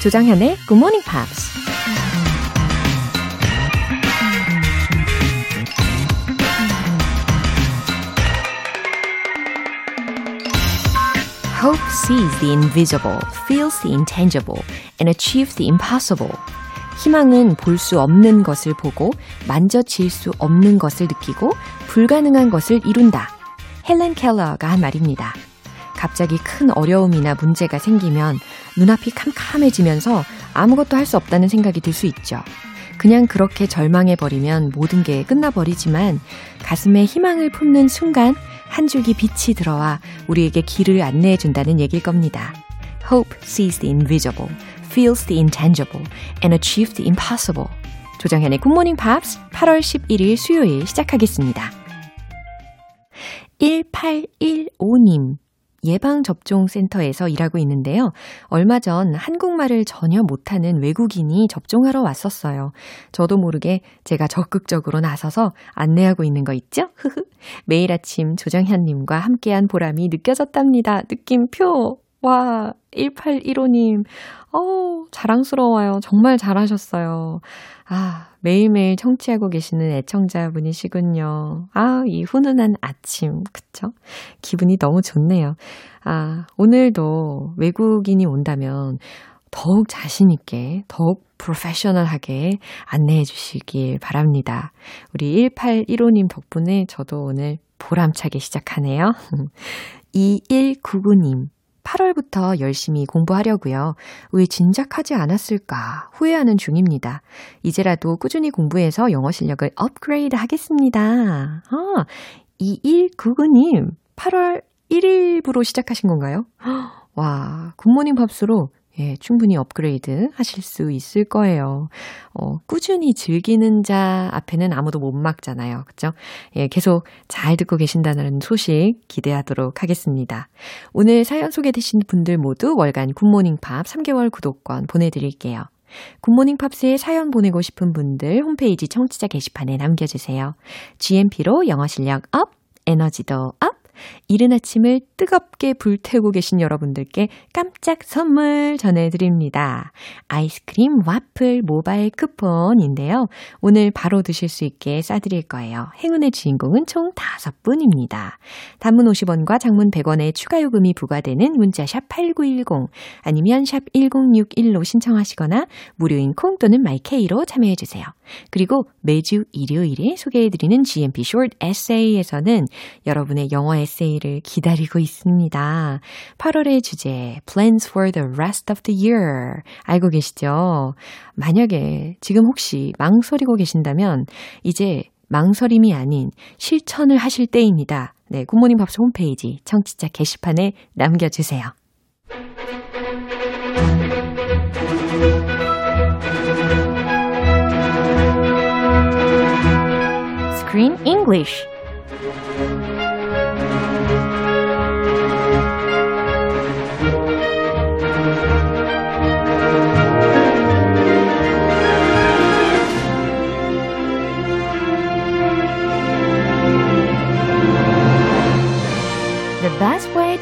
조장현의 Good Morning Pops. Hope sees the invisible, feels the intangible, and achieves the impossible. 희망은 볼 수 없는 것을 보고 만져질 수 없는 것을 느끼고 불가능한 것을 이룬다. 헬렌 켈러가 한 말입니다. 갑자기 큰 어려움이나 문제가 생기면 눈앞이 캄캄해지면서 아무것도 할 수 없다는 생각이 들 수 있죠. 그냥 그렇게 절망해버리면 모든 게 끝나버리지만 가슴에 희망을 품는 순간 한 줄기 빛이 들어와 우리에게 길을 안내해준다는 얘기일 겁니다. Hope sees the invisible, feels the intangible, and achieves the impossible. 조정현의 굿모닝 팝스 8월 11일 수요일 시작하겠습니다. 1815님. 예방접종센터에서 일하고 있는데요. 얼마 전 한국말을 전혀 못하는 외국인이 접종하러 왔었어요. 저도 모르게 제가 적극적으로 나서서 안내하고 있는 거 있죠? 매일 아침 조정현님과 함께한 보람이 느껴졌답니다. 느낌표. 와, 1815님. 어 자랑스러워요. 정말 잘하셨어요. 아, 매일매일 청취하고 계시는 애청자분이시군요. 아, 이 훈훈한 아침. 그쵸? 기분이 너무 좋네요. 아, 오늘도 외국인이 온다면 더욱 자신있게, 더욱 프로페셔널하게 안내해 주시길 바랍니다. 우리 1815님 덕분에 저도 오늘 보람차게 시작하네요. 2199님. 8월부터 열심히 공부하려고요. 왜 진작 하지 않았을까 후회하는 중입니다. 이제라도 꾸준히 공부해서 영어 실력을 업그레이드 하겠습니다. 아, 2199님, 8월 1일부로 시작하신 건가요? 와, 굿모닝 팝스로 예, 충분히 업그레이드 하실 수 있을 거예요. 어, 꾸준히 즐기는 자 앞에는 아무도 못 막잖아요. 그죠? 예, 계속 잘 듣고 계신다는 소식 기대하도록 하겠습니다. 오늘 사연 소개되신 분들 모두 월간 굿모닝 팝스 3개월 구독권 보내드릴게요. 굿모닝 팝스에 사연 보내고 싶은 분들 홈페이지 청취자 게시판에 남겨주세요. GMP로 영어 실력 up, 에너지도 up, 이른 아침을 뜨겁게 불태우고 계신 여러분들께 깜짝 선물 전해드립니다. 아이스크림 와플 모바일 쿠폰인데요. 오늘 바로 드실 수 있게 쏴드릴 거예요. 행운의 주인공은 총 5분입니다. 단문 50원과 장문 100원의 추가 요금이 부과되는 문자 샵 8910 아니면 샵 1061로 신청하시거나 무료인 콩 또는 마이케이로 참여해주세요. 그리고 매주 일요일에 소개해드리는 GMP Short Essay에서는 여러분의 영어 에세이를 기다리고 있습니다. 8월의 주제 Plans for the rest of the year 알고 계시죠? 만약에 지금 혹시 망설이고 계신다면 이제 망설임이 아닌 실천을 하실 때입니다. 네, 굿모닝 밥스 홈페이지 청취자 게시판에 남겨주세요. Screen English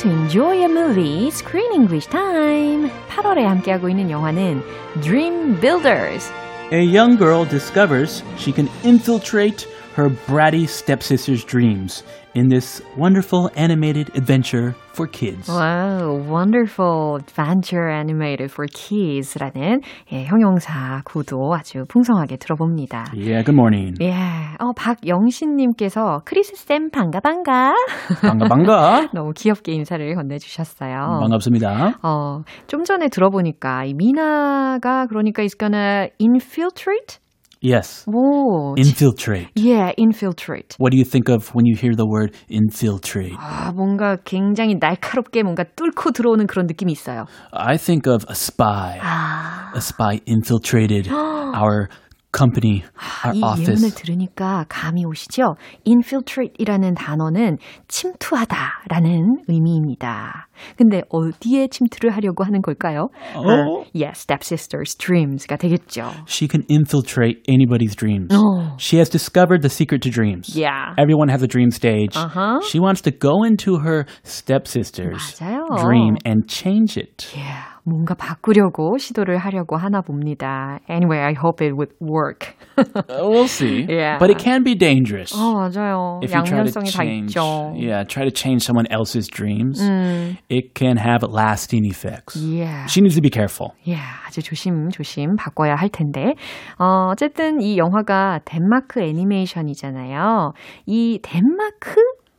to enjoy a movie, Screen English Time. 8월에 함께하고 있는 영화는 Dream Builders. A young girl discovers she can infiltrate her bratty stepsister's dreams in this wonderful animated adventure for kids. Wow, wonderful adventure animated for kids라는 예, 형용사 구도 아주 풍성하게 들어봅니다. Yeah, good morning. 예, 어, 박영신님께서 크리스 쌤 반가 반가. 반가 반가. 너무 귀엽게 인사를 건네주셨어요. 반갑습니다. 어, 좀 전에 들어보니까 이 미나가 그러니까 is gonna infiltrate Yes. 오, Infiltrate. yeah, infiltrate. What do you think of when you hear the word infiltrate? 아, 뭔가 굉장히 날카롭게 뭔가 뚫고 들어오는 그런 느낌이 있어요. I think of a spy. 아, A spy infiltrated our company, our 이 office. 예문을 들으니까 감이 오시죠? infiltrate이라는 단어는 침투하다라는 의미입니다. 근데 어디에 침투를 하려고 하는 걸까요? 어? 아, yes, stepsister's dreams가 되겠죠. She can infiltrate anybody's dreams. 어. She has discovered the secret to dreams. Yeah. Everyone has a dream stage. Uh-huh. She wants to go into her stepsister's 맞아요. dream and change it. Yeah. 뭔가 바꾸려고 시도를 하려고 하나 봅니다. Anyway, I hope it would work. Uh, we'll see. Yeah. But it can be dangerous. 어, 맞아요. if you try to change, yeah, try to change someone else's dreams, 음. it can have lasting effects. Yeah. She needs to be careful. 예, 아주 조심 조심 바꿔야 할 텐데. 어, 어쨌든 이 영화가 덴마크 애니메이션이잖아요. 이 덴마크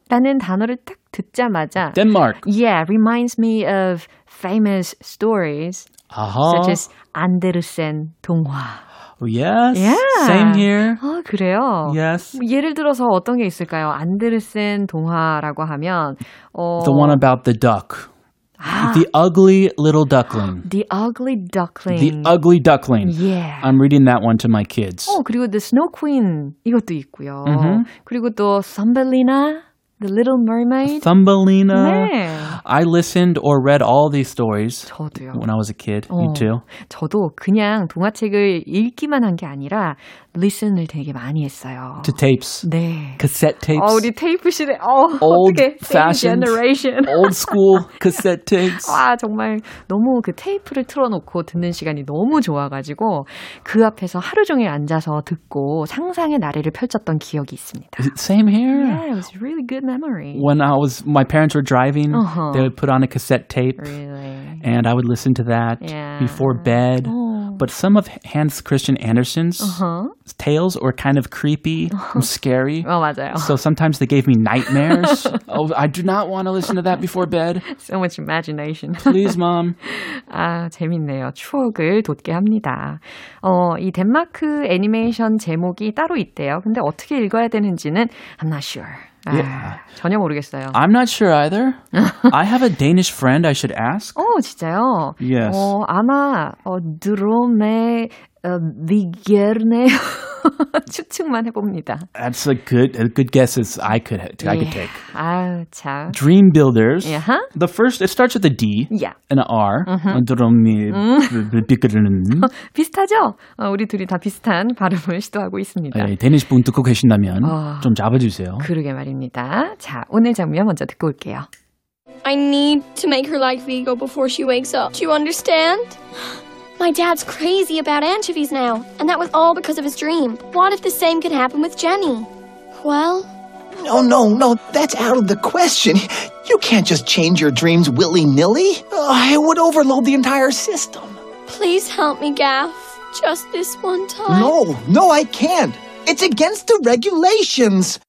라는 단어를 딱 듣자마자 Denmark. Yeah, reminds me of famous stories Uh-huh. such as 안데르센 동화. yes. Yeah. Same here. 아, 그래요? Yes. 뭐 예를 들어서 어떤 게 있을까요? 안데르센 동화라고 하면 어, The one about the duck. 아, The ugly little duckling. The Ugly Duckling. The ugly duckling. Yeah. I'm reading that one to my kids. 어, 그리고 The Snow Queen 이것도 있고요. 음흠. 그리고 또 Thumbelina, The Little Mermaid. Thumbelina. 네. I listened or read all these stories 저도요. when I was a kid. 어, You too? 저도 그냥 동화책을 읽기만 한 게 아니라 listen을 되게 많이 했어요. To tapes. 네. Cassette tapes. 어, 우리 테이프 시대. 어, Old 어떻게 fashioned. generation. Old school cassette tapes. 와, 정말 너무 그 테이프를 틀어놓고 듣는 시간이 너무 좋아가지고 그 앞에서 하루 종일 앉아서 듣고 상상의 나래를 펼쳤던 기억이 있습니다. Same here. Yeah, it was really good memory. When I was, my parents were driving, Uh-huh. they would put on a cassette tape, Really. and I would listen to that Yeah. before bed. 어. But some of Hans Christian Andersen's Uh-huh. tales were kind of creepy and scary. 어, 맞아요. So sometimes they gave me nightmares. oh, I do not want to listen to that before bed. So much imagination. Please, mom. 아, 재밌네요. 추억을 돋게 합니다. 어, 이 덴마크 애니메이션 제목이 따로 있대요. 근데 어떻게 읽어야 되는지는 I'm not sure. 아, Yeah. 전혀 모르겠어요. I'm not sure either. I have a Danish friend I should ask. 어, 진짜요? Yes. 어, 아마, 어, 드롬의, 어, 비게르네 추측만 해봅니다. That's a good, a good guess as I could, I could 예. take. 아유, 참. Dream Builders. 야하? The first, it starts with a D 야. and an R. Mm-hmm. 드럼이 삐끄르는. 비슷하죠? 어, 우리 둘이 다 비슷한 발음을 시도하고 있습니다. 네, 데니시 분 듣고 계신다면 아. 좀 잡아주세요. 그러게 말입니다. 자, 오늘 장면 먼저 듣고 올게요. I need to make her like Vigo before she wakes up. Do you understand? My dad's crazy about anchovies now, and that was all because of his dream. What if the same could happen with Jenny? Well, No, no, no, that's out of the question. You can't just change your dreams willy nilly. it would overload the entire system. please help me, Gaff. Just this one time. No, no, I can't. It's against the regulations.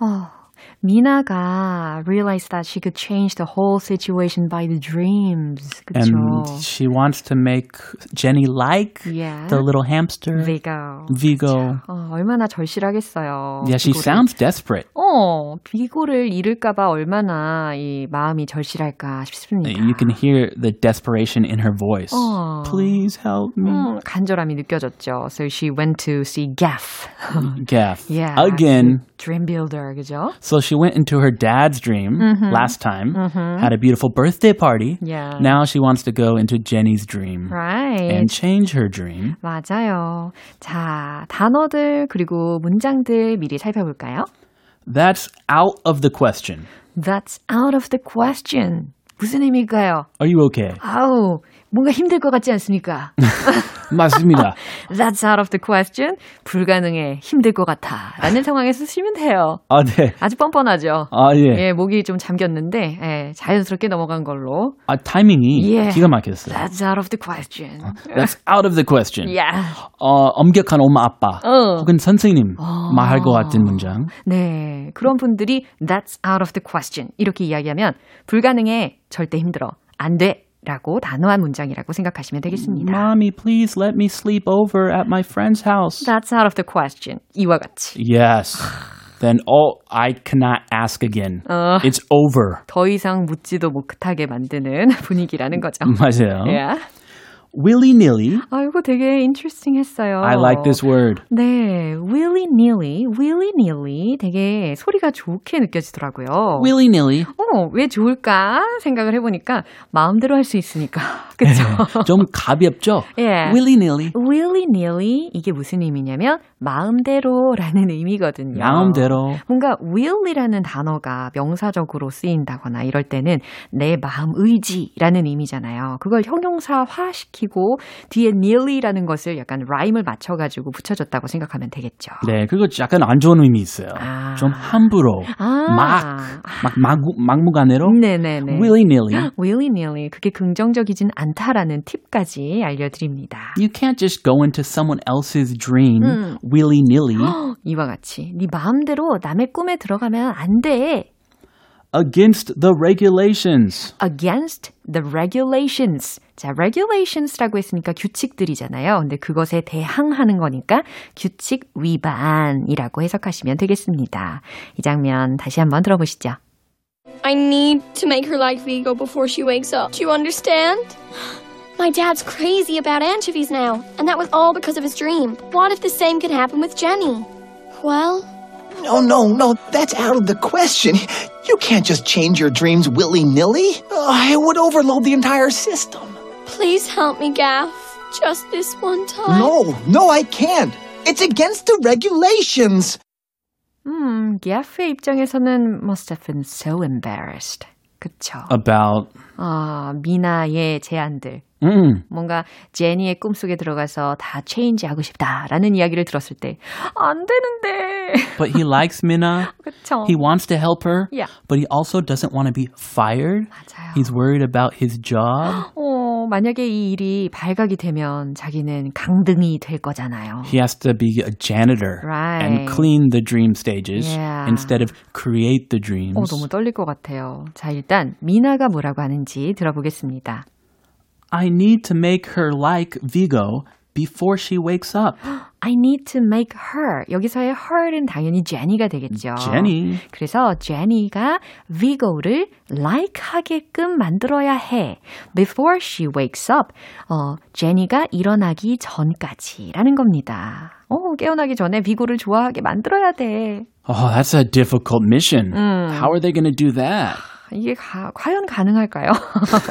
어, 미나가 realized that she could change the whole situation by the dreams. 그쵸? And she wants to make Jenny like Yeah. the little hamster. Vigo. Vigo. 어, 얼마나 절실하겠어요. Yeah, she 비고를. sounds desperate. 어, 비고를 잃을까봐 얼마나 이 마음이 절실할까 싶습니다. You can hear the desperation in her voice. 어. Please help me. 음, 간절함이 느껴졌죠. So she went to see Gaff. Gaff. yeah. Again. Dream builder, 그죠? So she went into her dad's dream last time, had a beautiful birthday party. Yeah. Now she wants to go into Jenny's dream Right. and change her dream. 맞아요. 자, 단어들 그리고 문장들 미리 살펴볼까요? That's out of the question. That's out of the question. 무슨 의미일까요? Are you okay? 아우, 뭔가 힘들 것 같지 않습니까? 맞습니다. That's out of the question. 불가능해. 힘들 것 같아. 라는 상황에서 쓰시면 돼요. 아, 네. 아주 뻔뻔하죠? 아, 예. 예, 목이 좀 잠겼는데, 예, 자연스럽게 넘어간 걸로. 아, 타이밍이 예. 기가 막혔어요. That's out of the question. That's out of the question. Yeah. 어, 엄격한 엄마 아빠 어. 혹은 선생님 말할 것 같은 문장. 네. 그런 분들이 that's out of the question. 이렇게 이야기하면 불가능해. 절대 힘들어. 안 돼. 라고 단호한 문장이라고 생각하시면 되겠습니다. Mommy, please let me sleep over at my friend's house. That's out of the question. 이와 같이. Yes. Then oh, I cannot ask again. 어. It's over. 더 이상 묻지도 못하게 만드는 분위기라는 거죠. 맞아요. Yeah. Willy-nilly. 아, 이거 되게 interesting 했어요. I like this word. 네, willy-nilly, willy-nilly 되게 소리가 좋게 느껴지더라고요. willy-nilly. 어, 왜 좋을까 생각을 해보니까 마음대로 할 수 있으니까. 그쵸? 좀 가볍죠? 예. willy-nilly. willy-nilly 이게 무슨 의미냐면 마음대로라는 의미거든요. 마음대로. 뭔가 will이라는 단어가 명사적으로 쓰인다거나 이럴 때는 내 마음 의지라는 의미잖아요. 그걸 형용사화시키 고 뒤에 nearly라는 것을 약간 라임을 맞춰가지고 붙여줬다고 생각하면 되겠죠. 네, 그거 약간 안 좋은 의미 있어요. 아. 좀 함부로. 아. 막, 막, 막, 막무가내로. 네네네. willy-nilly. willy-nilly 그게 긍정적이진 않다라는 팁까지 알려드립니다. You can't just go into someone else's dream 음. willy-nilly. 이와 같이 네 마음대로 남의 꿈에 들어가면 안 돼. against the regulations. against the regulations. 자, regulations라고 했으니까 규칙들이잖아요. 근데 그것에 대항하는 거니까 규칙 위반이라고 해석하시면 되겠습니다. 이 장면 다시 한번 들어보시죠. I need to make her like Vigo before she wakes up. Do you understand? My dad's crazy about anchovies now, and that was all because of his dream. What if the same could happen with Jenny? Well, No, no, no, that's out of the question. You can't just change your dreams willy nilly. I would overload the entire system. please help me, Gaff. Just this one time. No, no, I can't. It's against the regulations. 음, 기아프의 입장에서는 must have been so embarrassed. 그쵸. About, 아, 미나의 제안들. mm, 뭔가 제니의 꿈속에 들어가서 다 체인지 하고 싶다라는 이야기를 들었을 때 안 되는데. but he likes Minna. 그쵸. He wants to help her, Yeah. but he also doesn't want to be fired. 맞아요. He's worried about his job. 어, 만약에 이 일이 발각이 되면 자기는 강등이 될 거잖아요. He has to be a janitor Right. and clean the dream stages Yeah. instead of create the dreams. 어, 너무 떨릴 것 같아요. 자, 일단 미나가 뭐라고 하는지 들어보겠습니다. I need to make her like Vigo before she wakes up. I need to make her. 여기서의 her는 당연히 Jenny가 되겠죠. Jenny. 그래서 Jenny가 Vigo를 like 하게끔 만들어야 해. Before she wakes up. 어, Jenny가 일어나기 전까지라는 겁니다. 어, 깨어나기 전에 비고를 좋아하게 만들어야 돼. Oh, that's a difficult mission. How are they going to do that? 이게 가, 과연 가능할까요?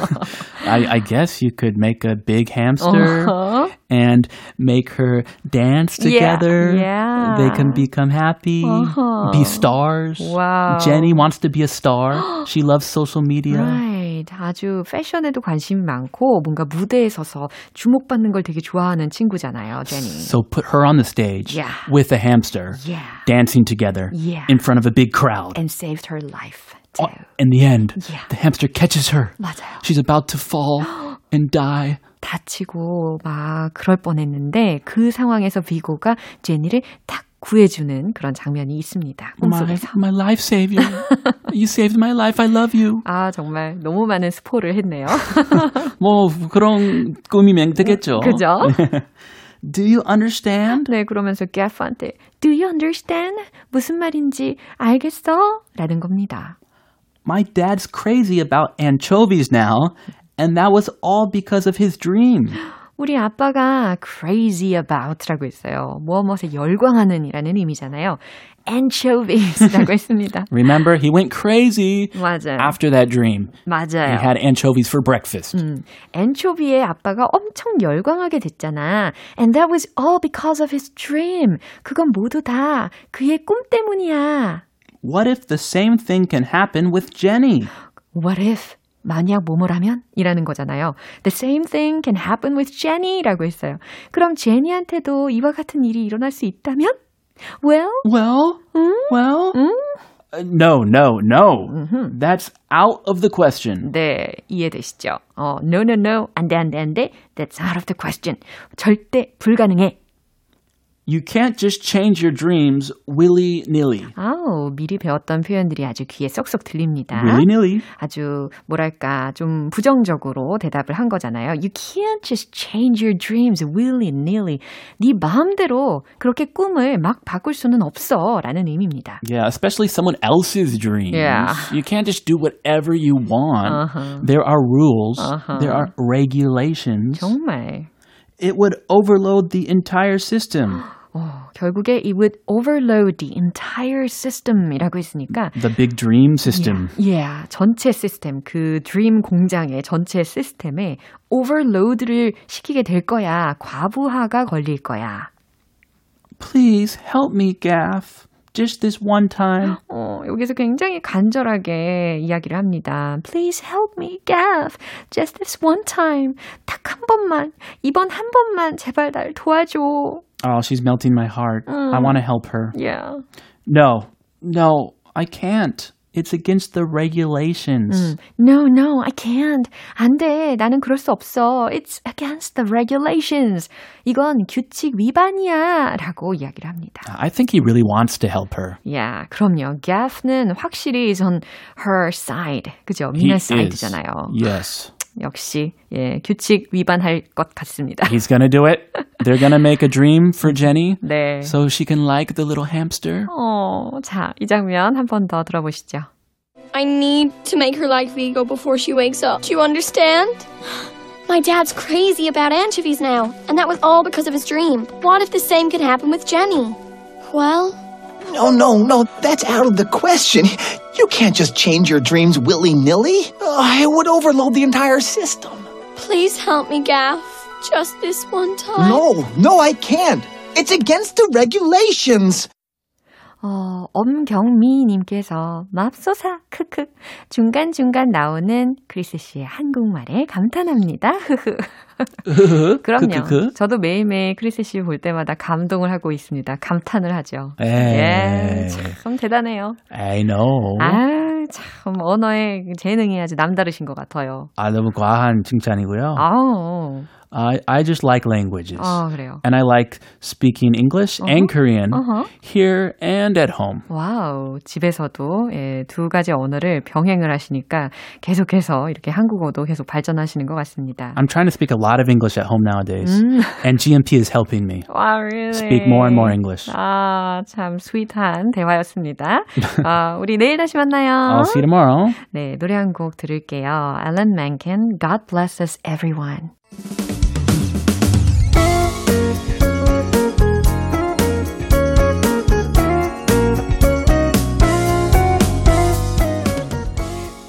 I, I guess you could make a big hamster Uh-huh. and make her dance Yeah, together. yeah. They can become happy, Uh-huh. be stars. Wow. Jenny wants to be a star. she loves social media. Right. 아주 패션에도 관심이 많고 뭔가 무대에 서서 주목받는 걸 되게 좋아하는 친구잖아요, 제니. So put her on the stage Yeah. with a hamster, Yeah. dancing together Yeah. in front of a big crowd. And saved her life. Oh, in the end, Yeah. the hamster catches her. 맞아요. She's about to fall and die. 다치고 막 그럴 뻔했는데 그 상황에서 비고가 제니를 딱 구해주는 그런 장면이 있습니다. My, 꿈속에서. my life savior. you saved my life. I love you. 아 정말 너무 많은 스포를 했네요. 뭐 그런 꿈이면 되겠죠. 그죠? Do you understand? 네 그러면서 게프한테 Do you understand? 무슨 말인지 알겠어? 라는 겁니다. My dad's crazy about anchovies now, and that was all because of his dream. 우리 아빠가 crazy about라고 했어요. 무엇무엇에 열광하는 이라는 의미잖아요. anchovies라고 했습니다. Remember, he went crazy 맞아요. after that dream. He 맞아요. had anchovies for breakfast. 음, 엔초비의 아빠가 엄청 열광하게 됐잖아. And that was all because of his dream. 그건 모두 다 그의 꿈 때문이야. What if the same thing can happen with Jenny? What if? 만약 뭐뭐라면? 이라는 거잖아요. The same thing can happen with Jenny 라고 했어요. 그럼 제니한테도 이와 같은 일이 일어날 수 있다면? Well, Well, well, Uh, no, no, no. That's out of the question. 네, 이해되시죠? 어, no, no, no, 안 돼, 안 돼, 안 돼. That's out of the question. 절대 불가능해. You can't just change your dreams willy-nilly. 아우, 미리 배웠던 표현들이 아주 귀에 쏙쏙 들립니다. Willy-nilly. 아주 뭐랄까 좀 부정적으로 대답을 한 거잖아요. You can't just change your dreams willy-nilly. 네 마음대로 그렇게 꿈을 막 바꿀 수는 없어라는 의미입니다. Yeah, especially someone else's dreams. Yeah. You can't just do whatever you want. Uh-huh. There are rules. Uh-huh. There are regulations. 정말 It would overload the entire system. 어, 결국에 it would overload the entire system이라고 했으니까 The big dream system. yeah, 전체 시스템, 그 드림 공장의 전체 시스템에 overload를 시키게 될 거야. 과부하가 걸릴 거야. Please help me, Gaff. Just this one time. 어, 여기서 굉장히 간절하게 이야기를 합니다. Please help me, Gav. Just this one time. 딱 한 번만, 이번 한 번만 제발 날 도와줘. Oh, she's melting my heart. I want to help her. Yeah. No, no, I can't. It's against the regulations. No, no, I can't. 안 돼. 나는 그럴 수 없어. It's against the regulations. 이건 규칙 위반이야. 라고 이야기를 합니다. I think he really wants to help her. 야, 그럼요. Gaff는 확실히 is on her side. 그죠? He 미나 is. 사이드잖아요. Yes. 역시, 예, 규칙 위반할 것 같습니다. He's gonna do it. They're gonna make a dream for Jenny 네. so she can like the little hamster. 어, 자, 이 장면 한 번 더 들어보시죠. I need to make her like Vigo before she wakes up. Do you understand? My dad's crazy about anchovies now, and that was all because of his dream. What if the same could happen with Jenny? Well, no, no, no, that's out of the question. You can't just change your dreams willy nilly. Oh, it would overload the entire system. please help me, Gaff. Just this one time. No, no, I can't. It's against the regulations. 어, 엄경미님께서 맙소사 크크 중간 중간 나오는 크리스 씨의 한국말에 감탄합니다. 그럼요. 저도 매일매일 크리스 씨 볼 때마다 감동을 하고 있습니다. 감탄을 하죠. 에이. 예, 참 대단해요. I know. 아, 참 언어의 재능이 아주 남다르신 것 같아요. 아, 너무 과한 칭찬이고요. 아우, I, I just like languages. 아 그래요. And I like speaking English and Korean 어허. here and at home. 와우, 집에서도 예, 두 가지 언어를 병행을 하시니까 계속해서 이렇게 한국어도 계속 발전하시는 것 같습니다. I'm trying to speak a lot of English at home nowadays, 음. and GMP is helping me. 와, really? Speak more and more English. 아, 참 스윗한 대화였습니다. 아, 우리 내일 다시 만나요. I'll see you tomorrow. 네, 노래 한 곡 들을게요. Alan Menken, God Bless Us Everyone.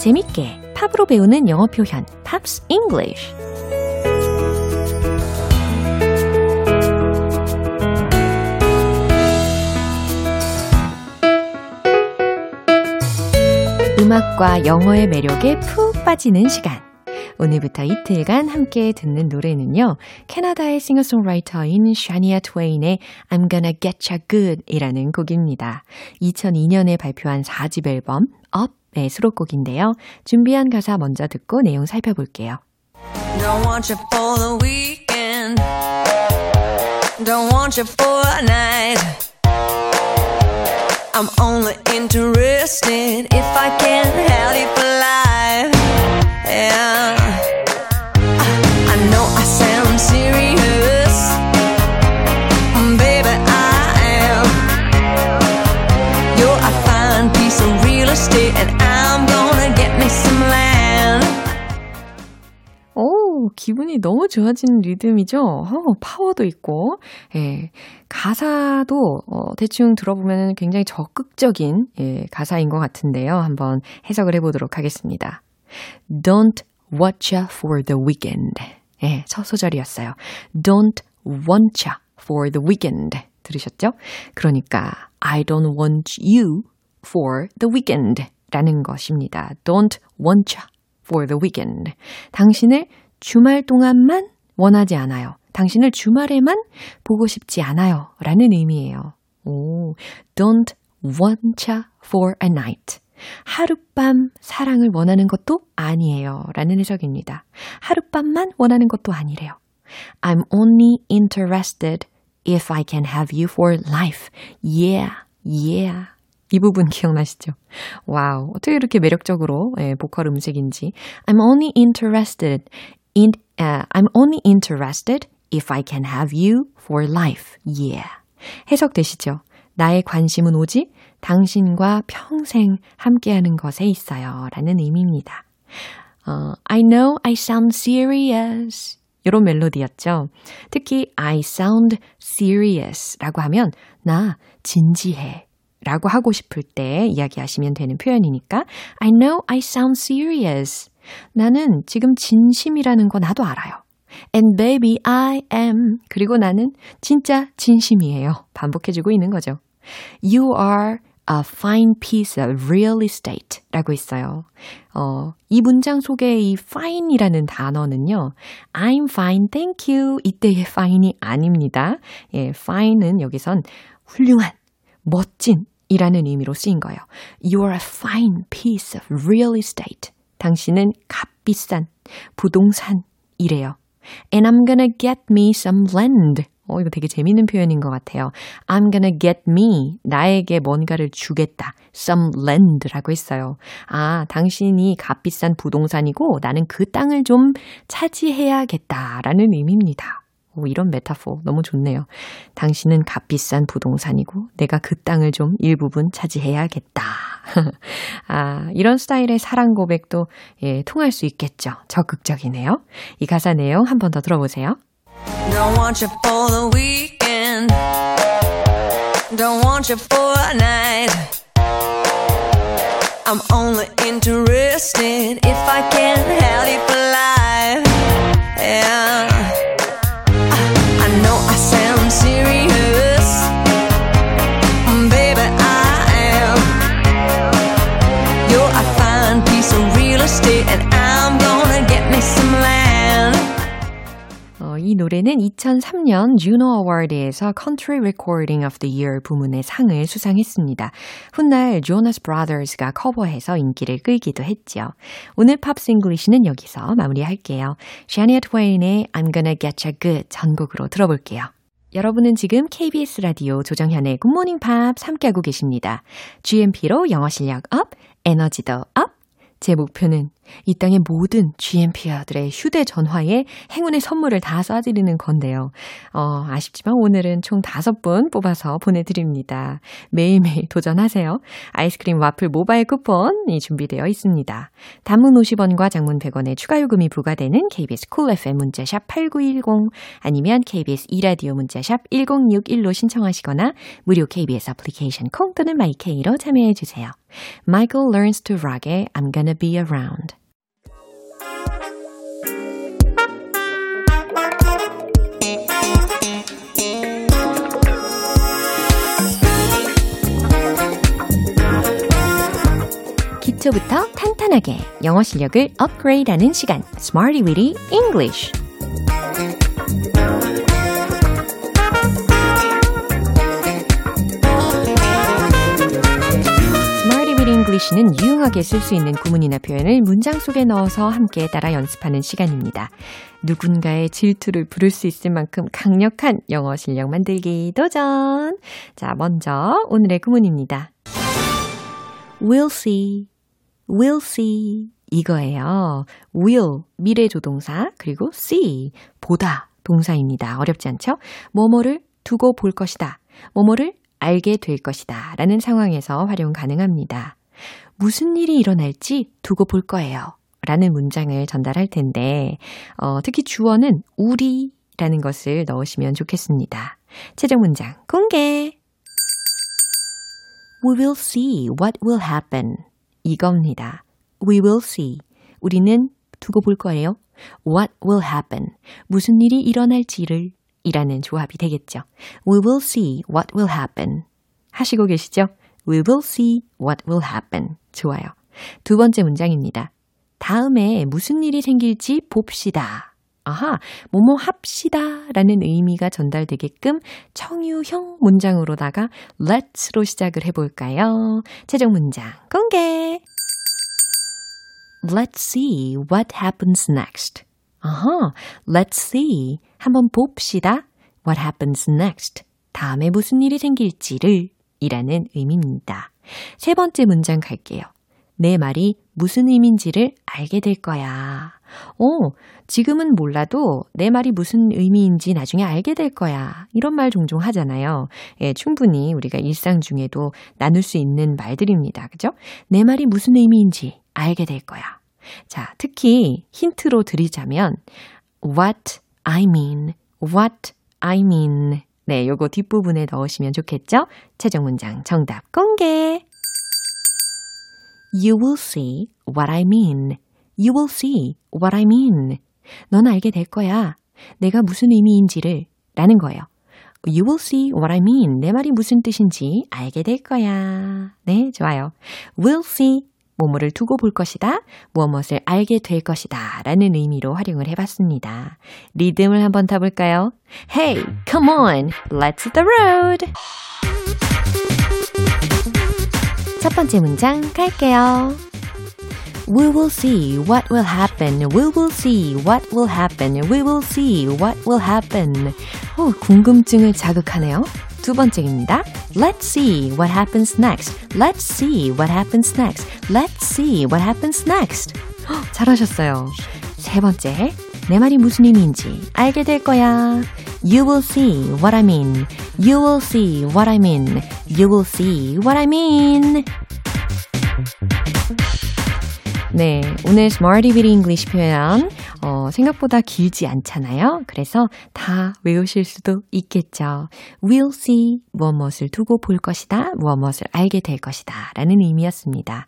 재밌게 팝으로 배우는 영어 표현 Pops English 음악과 영어의 매력에 푹 빠지는 시간 오늘부터 이틀간 함께 듣는 노래는요. 캐나다의 싱어송라이터인 Shania Twain의 I'm Gonna Getcha Good 이라는 곡입니다. 2002년에 발표한 4집 앨범 Up 의 수록곡인데요. 준비한 가사 먼저 듣고 내용 살펴볼게요. Don't want you for the weekend. Don't want you for a night. I'm only interested if I can have you for life. Yeah. I know I 오, 기분이 너무 좋아지는 리듬이죠? 어, 파워도 있고, 예, 가사도, 어, 대충 들어보면 굉장히 적극적인, 예, 가사인 것 같은데요. 한번 해석을 해보도록 하겠습니다. Don't watch ya for the weekend. 예, 첫 소절이었어요. Don't want ya for the weekend. 들으셨죠? 그러니까 I don't want you for the weekend 라는 것입니다. Don't want ya for the weekend. 당신을 주말 동안만 원하지 않아요. 당신을 주말에만 보고 싶지 않아요. 라는 의미예요. 오, don't want ya for a night. 하룻밤 사랑을 원하는 것도 아니에요. 라는 해석입니다. 하룻밤만 원하는 것도 아니래요. I'm only interested if I can have you for life. Yeah, yeah. 이 부분 기억나시죠? 와우, 어떻게 이렇게 매력적으로 예, 보컬 음색인지. I'm only interested in, uh, I'm only interested if I can have you for life. Yeah. 해석되시죠? 나의 관심은 오직 당신과 평생 함께하는 것에 있어요. 라는 의미입니다. 어, I know I sound serious. 이런 멜로디였죠. 특히 I sound serious 라고 하면 나 진지해 라고 하고 싶을 때 이야기하시면 되는 표현이니까 I know I sound serious. 나는 지금 진심이라는 거 나도 알아요. And baby I am. 그리고 나는 진짜 진심이에요. 반복해주고 있는 거죠. You are a fine piece of real estate 라고 있어요. 어, 이 문장 속의 이 fine이라는 단어는요. I'm fine, thank you. 이때의 fine이 아닙니다. 예, fine은 여기선 훌륭한, 멋진 이라는 의미로 쓰인 거예요. You're a fine piece of real estate. 당신은 값비싼 부동산이래요. And I'm gonna get me some land. 어, 이거 되게 재밌는 표현인 것 같아요. I'm gonna get me. 나에게 뭔가를 주겠다. some land라고 했어요. 아, 당신이 값비싼 부동산이고 나는 그 땅을 좀 차지해야겠다라는 의미입니다. 오, 이런 메타포 너무 좋네요. 당신은 값비싼 부동산이고 내가 그 땅을 좀 일부분 차지해야겠다. 아, 이런 스타일의 사랑 고백도 예, 통할 수 있겠죠. 적극적이네요. 이 가사 내용 한 번 더 들어보세요. Don't want you for the weekend. Don't want you for a night. I'm only interested if I can have you 이 노래는 2003년 Juno Award에서 Country Recording of the Year 부문의 상을 수상했습니다. 훗날 Jonas Brothers가 커버해서 인기를 끌기도 했죠. 오늘 Pops English는 여기서 마무리할게요. Shania Twain의 I'm Gonna Getcha Good 전곡으로 들어볼게요. 여러분은 지금 KBS 라디오 조정현의 굿모닝 팝스 함께하고 계십니다. GMP로 영어 실력 up, 에너지도 up. 제 목표는 이 땅의 모든 GMPer들의 휴대전화에 행운의 선물을 다 쏴드리는 건데요. 어, 아쉽지만 오늘은 총 다섯 분 뽑아서 보내드립니다. 매일매일 도전하세요. 아이스크림 와플 모바일 쿠폰이 준비되어 있습니다. 단문 50원과 장문 100원의 추가 요금이 부과되는 KBS Cool FM 문자샵 8910 아니면 KBS 2라디오 문자샵 1061로 신청하시거나 무료 KBS 애플리케이션 콩 또는 마이케이로 참여해 주세요. Michael Learns to Rock의 I'm Gonna Be Around 기초부터 탄탄하게 영어 실력을 업그레이드하는 시간 Smarty Weedy English English는 유용하게 쓸 수 있는 구문이나 표현을 문장 속에 넣어서 함께 따라 연습하는 시간입니다. 누군가의 질투를 부를 수 있을 만큼 강력한 영어 실력 만들기 도전! 자, 먼저 오늘의 구문입니다. We'll see. We'll see. 이거예요. will, 미래 조동사, 그리고 see, 보다 동사입니다. 어렵지 않죠? 뭐뭐를 두고 볼 것이다. 뭐뭐를 알게 될 것이다. 라는 상황에서 활용 가능합니다. 무슨 일이 일어날지 두고 볼 거예요. 라는 문장을 전달할 텐데, 어, 특히 주어는 우리 라는 것을 넣으시면 좋겠습니다. 최종 문장 공개! We will see what will happen. 이겁니다. We will see. 우리는 두고 볼 거예요. What will happen? 무슨 일이 일어날지를 이라는 조합이 되겠죠. We will see what will happen. 하시고 계시죠? We will see what will happen. 좋아요. 두 번째 문장입니다. 다음에 무슨 일이 생길지 봅시다. 아하, 뭐뭐 합시다 라는 의미가 전달되게끔 청유형 문장으로다가 let's로 시작을 해볼까요? 최종 문장 공개! Let's see what happens next. 아하, let's see. 한번 봅시다. What happens next. 다음에 무슨 일이 생길지를 이라는 의미입니다. 세 번째 문장 갈게요. 내 말이 무슨 의미인지를 알게 될 거야. 어, 지금은 몰라도 내 말이 무슨 의미인지 나중에 알게 될 거야. 이런 말 종종 하잖아요. 예, 충분히 우리가 일상 중에도 나눌 수 있는 말들입니다. 그죠? 내 말이 무슨 의미인지 알게 될 거야. 자, 특히 힌트로 드리자면 what I mean, what I mean. 네, 요거 뒷부분에 넣으시면 좋겠죠? 최종 문장 정답 공개. You will see what I mean. You will see what I mean. 넌 알게 될 거야. 내가 무슨 의미인지를 라는 거예요. You will see what I mean. 내 말이 무슨 뜻인지 알게 될 거야. 네, 좋아요. We'll see 뭐뭐를 두고 볼 것이다. 무엇을 알게 될 것이다. 라는 의미로 활용을 해봤습니다. 리듬을 한번 타볼까요? Hey, come on. Let's the road. 첫 번째 문장 갈게요. We will see what will happen. We will see what will happen. We will see what will happen. 어, 궁금증을 자극하네요. 두 번째입니다. Let's see what happens next. Let's see what happens next. Let's see what happens next. 헉, 잘하셨어요. 세 번째. 내 말이 무슨 의미인지 알게 될 거야. You will see what I mean. You will see what I mean. You will see what I mean. 네, 오늘 Smarty Bitty English 표현 어, 생각보다 길지 않잖아요. 그래서 다 외우실 수도 있겠죠. We'll see 무엇을 두고 볼 것이다. 무엇을 알게 될 것이다. 라는 의미였습니다.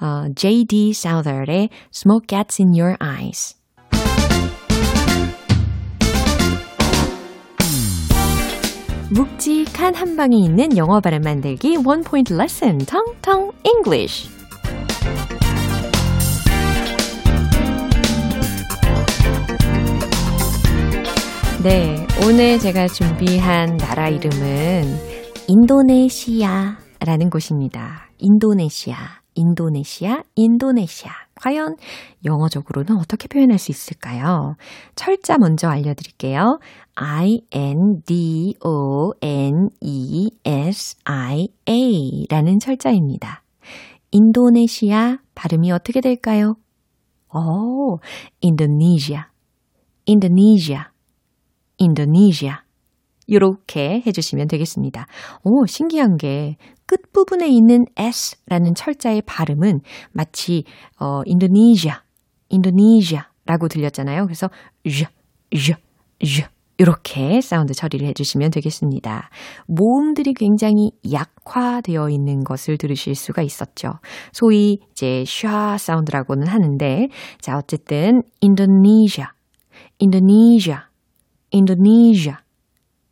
어, J.D. Souther의 Smoke Gets in Your Eyes 묵직한 한 방에 있는 영어 발음 만들기 원 포인트 레슨 텅텅 English 네, 오늘 제가 준비한 나라 이름은 인도네시아라는 곳입니다. 인도네시아, 인도네시아, 인도네시아. 과연 영어적으로는 어떻게 표현할 수 있을까요? 철자 먼저 알려드릴게요. I-N-D-O-N-E-S-I-A 라는 철자입니다. 인도네시아 발음이 어떻게 될까요? 오, 인도네시아, 인도네시아. Indonesia. 요렇게 해주시면 되겠습니다. 오, 신기한 게 끝부분에 있는 S라는 철자의 발음은 마치, 어, 인도네시아, 인도네시아 라고 들렸잖아요. 그래서, 젬, 젬, 젬. 이렇게 사운드 처리를 해주시면 되겠습니다. 모음들이 굉장히 약화되어 있는 것을 들으실 수가 있었죠. 소위 이제 샤 사운드라고는 하는데, 자, 어쨌든, 인도네시아, 인도네시아 인도네시아,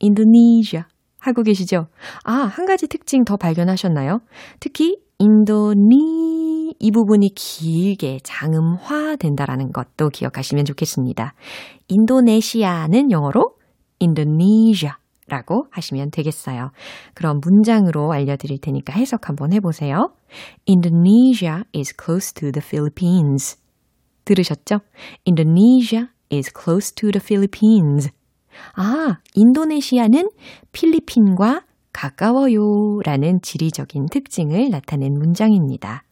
인도네시아 하고 계시죠? 아, 한 가지 특징 더 발견하셨나요? 특히 인도니 이 부분이 길게 장음화 된다라는 것도 기억하시면 좋겠습니다. 인도네시아는 영어로 인도네시아라고 하시면 되겠어요. 그럼 문장으로 알려드릴 테니까 해석 한번 해보세요. Indonesia is close to the Philippines. 들으셨죠? Indonesia is close to the Philippines. 아, 인도네시아는 필리핀과 가까워요 라는 지리적인 특징을 나타낸 문장입니다.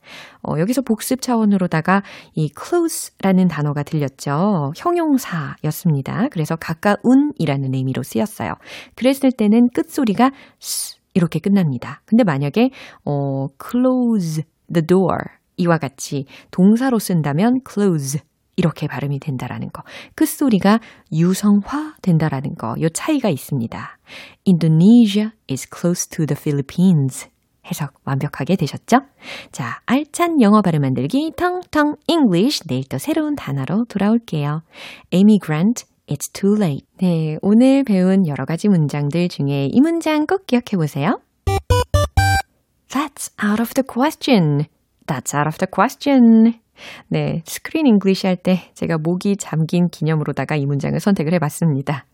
어, 여기서 복습 차원으로다가 이 close라는 단어가 들렸죠. 형용사였습니다. 그래서 가까운 이라는 의미로 쓰였어요. 그랬을 때는 끝소리가 스 이렇게 끝납니다. 근데 만약에 어, close the door 이와 같이 동사로 쓴다면 close 이렇게 발음이 된다라는 거. 끝소리가 유성화 된다라는 거. 요 차이가 있습니다. Indonesia is close to the Philippines. 해석 완벽하게 되셨죠? 자, 알찬 영어 발음 만들기 텅텅 English 내일 또 새로운 단어로 돌아올게요. 에이미 그랜트 It's too late. 네, 오늘 배운 여러 가지 문장들 중에 이 문장 꼭 기억해 보세요. That's out of the question. That's out of the question. 네, Screen English 할 때 제가 목이 잠긴 기념으로다가 이 문장을 선택을 해봤습니다.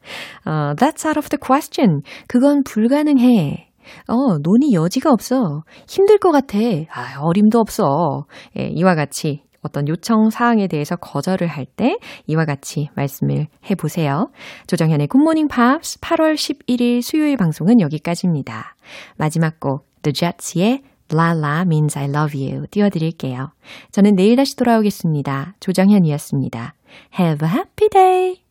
어, that's out of the question. 그건 불가능해. 어, 논의 여지가 없어. 힘들 것 같아. 아, 어림도 없어. 예, 이와 같이 어떤 요청 사항에 대해서 거절을 할 때 이와 같이 말씀을 해보세요. 조정현의 굿모닝 팝스 8월 11일 수요일 방송은 여기까지입니다. 마지막 곡 The Jets의 La means I love you 띄워드릴게요. 저는 내일 다시 돌아오겠습니다. 조정현이었습니다. Have a happy day!